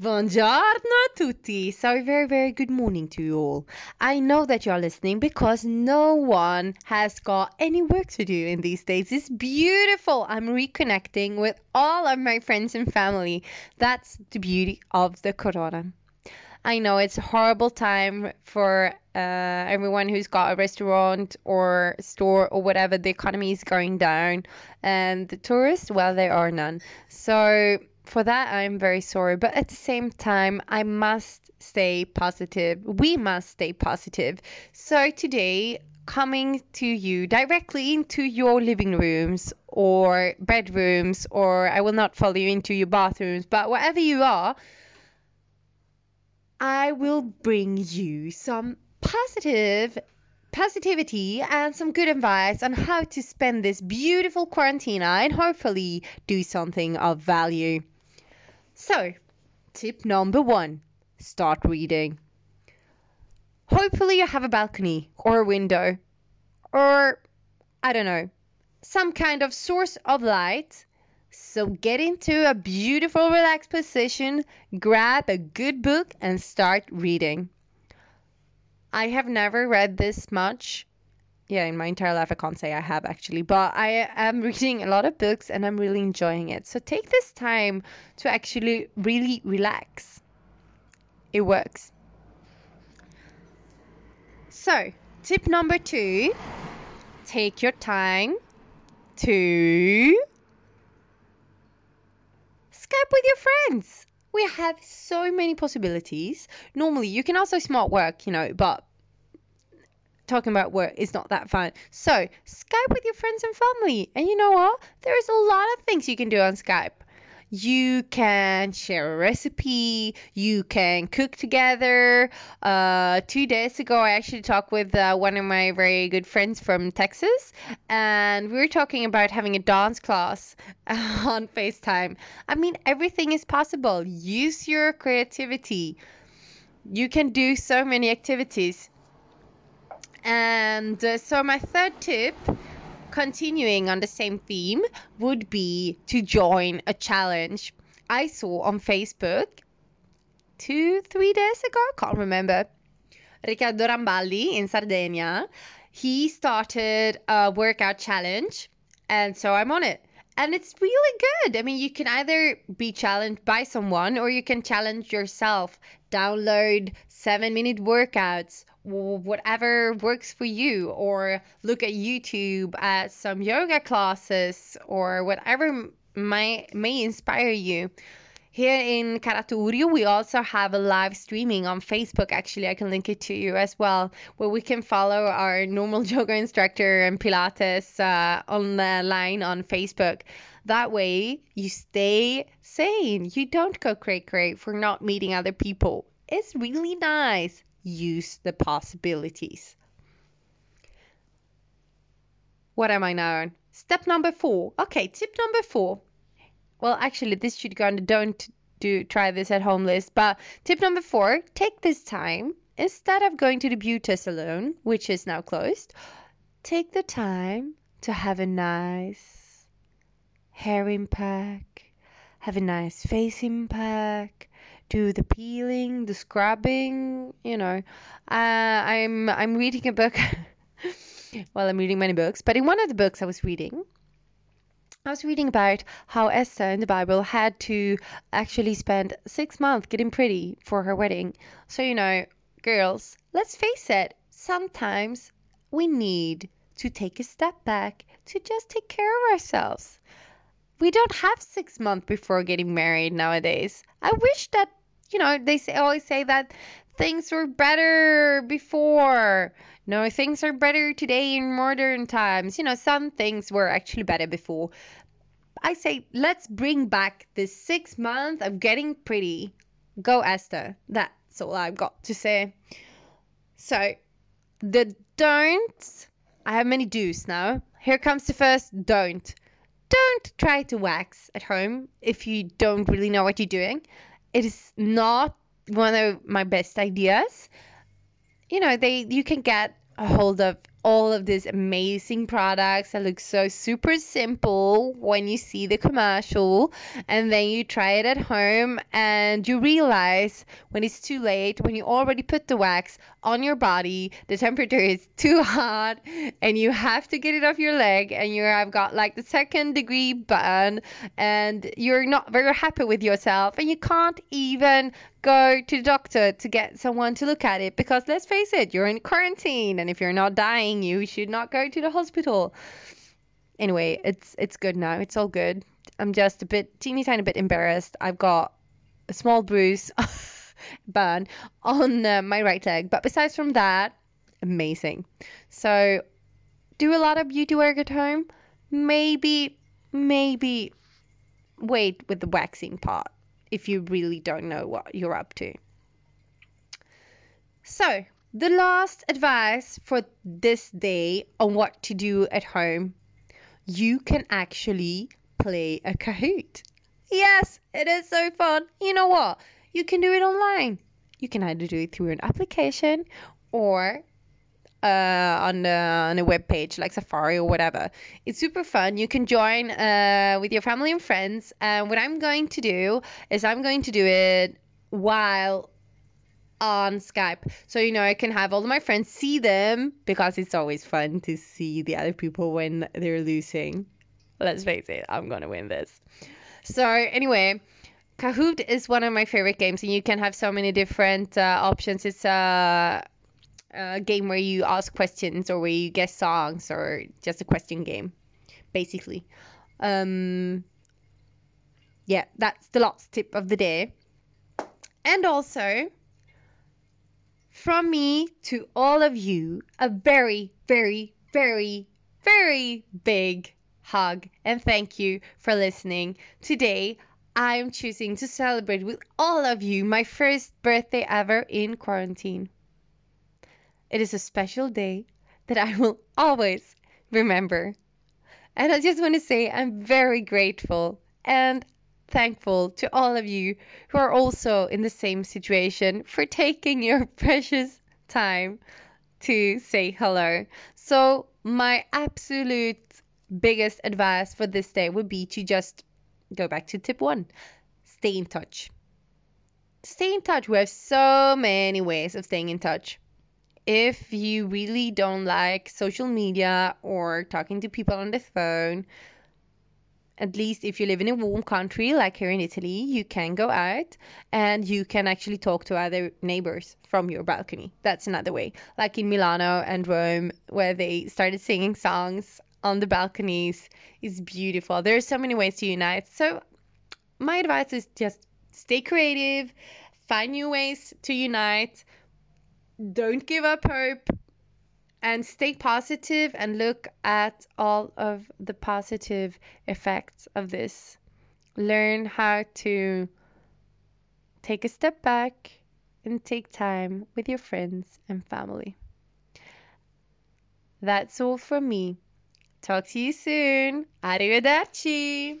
Buongiorno tutti! So, very, very good morning to you all. I know that you're listening because no one has got any work to do in these days. It's beautiful. I'm reconnecting with all of my friends and family. That's the beauty of the corona. I know it's a horrible time for uh, everyone who's got a restaurant or store or whatever. The economy is going down, and the tourists, well, there are none. So for that, I'm very sorry. But at the same time, I must stay positive. We must stay positive. So today, coming to you directly into your living rooms or bedrooms, or I will not follow you into your bathrooms, but wherever you are, I will bring you some positive positivity and some good advice on how to spend this beautiful quarantine and hopefully do something of value. So, tip number one start reading. Hopefully, you have a balcony or a window or I don't know, some kind of source of light. So, get into a beautiful, relaxed position, grab a good book, and start reading. I have never read this much. Yeah, in my entire life, I can't say I have actually, but I am reading a lot of books and I'm really enjoying it. So take this time to actually really relax. It works. So, tip number two take your time to Skype with your friends. We have so many possibilities. Normally, you can also smart work, you know, but talking about work is not that fun. So, Skype with your friends and family. And you know what? There's a lot of things you can do on Skype. You can share a recipe, you can cook together. Uh, two days ago, I actually talked with uh, one of my very good friends from Texas, and we were talking about having a dance class on FaceTime. I mean, everything is possible. Use your creativity. You can do so many activities. And uh, so, my third tip, continuing on the same theme, would be to join a challenge. I saw on Facebook two, three days ago, can't remember. Riccardo Ramballi in Sardinia, he started a workout challenge, and so I'm on it. And it's really good. I mean, you can either be challenged by someone or you can challenge yourself. Download seven minute workouts whatever works for you or look at YouTube at some yoga classes or whatever may may inspire you. Here in Karaturio, we also have a live streaming on Facebook. Actually, I can link it to you as well, where we can follow our normal yoga instructor and Pilates uh, online on Facebook. That way, you stay sane. You don't go cray cray for not meeting other people. It's really nice use the possibilities. What am I now on? Step number four. Okay, tip number four. Well, actually, this should go on the don't do try this at home list. But tip number four: take this time instead of going to the beauty salon, which is now closed. Take the time to have a nice hair impact, have a nice face impact, do the peeling, the scrubbing, you know. Uh, I'm I'm reading a book. well, I'm reading many books, but in one of the books I was reading, I was reading about how Esther in the Bible had to actually spend six months getting pretty for her wedding. So you know, girls, let's face it, sometimes we need to take a step back, to just take care of ourselves. We don't have six months before getting married nowadays. I wish that, you know, they say, always say that things were better before. No, things are better today in modern times. You know, some things were actually better before. I say, let's bring back this six months of getting pretty. Go, Esther. That's all I've got to say. So, the don'ts. I have many do's now. Here comes the first don't. Don't try to wax at home if you don't really know what you're doing. It is not one of my best ideas. You know, they you can get a hold of all of these amazing products that look so super simple when you see the commercial and then you try it at home and you realize when it's too late when you already put the wax on your body the temperature is too hot and you have to get it off your leg and you have got like the second degree burn and you're not very happy with yourself and you can't even go to the doctor to get someone to look at it because let's face it, you're in quarantine and if you're not dying, you should not go to the hospital. Anyway, it's it's good now. It's all good. I'm just a bit teeny tiny bit embarrassed. I've got a small bruise burn on uh, my right leg, but besides from that, amazing. So, do a lot of beauty work at home. Maybe maybe wait with the waxing part if you really don't know what you're up to. So, the last advice for this day on what to do at home you can actually play a Kahoot. Yes, it is so fun. You know what? You can do it online. You can either do it through an application or uh, on the on a web page like Safari or whatever. It's super fun. You can join uh, with your family and friends. And what I'm going to do is I'm going to do it while on Skype. So you know I can have all of my friends see them because it's always fun to see the other people when they're losing. Let's face it, I'm gonna win this. So anyway. Kahoot is one of my favorite games, and you can have so many different uh, options. It's a uh, a game where you ask questions or where you guess songs or just a question game, basically. Um, yeah, that's the last tip of the day. And also, from me to all of you, a very, very, very, very big hug and thank you for listening. Today, I'm choosing to celebrate with all of you my first birthday ever in quarantine. It is a special day that I will always remember. And I just want to say I'm very grateful and thankful to all of you who are also in the same situation for taking your precious time to say hello. So, my absolute biggest advice for this day would be to just go back to tip one stay in touch. Stay in touch. We have so many ways of staying in touch if you really don't like social media or talking to people on the phone, at least if you live in a warm country like here in Italy, you can go out and you can actually talk to other neighbors from your balcony. That's another way. Like in Milano and Rome, where they started singing songs on the balconies, is beautiful. There are so many ways to unite. So, my advice is just stay creative, find new ways to unite don't give up hope and stay positive and look at all of the positive effects of this. Learn how to take a step back and take time with your friends and family. That's all from me. Talk to you soon. Arrivederci.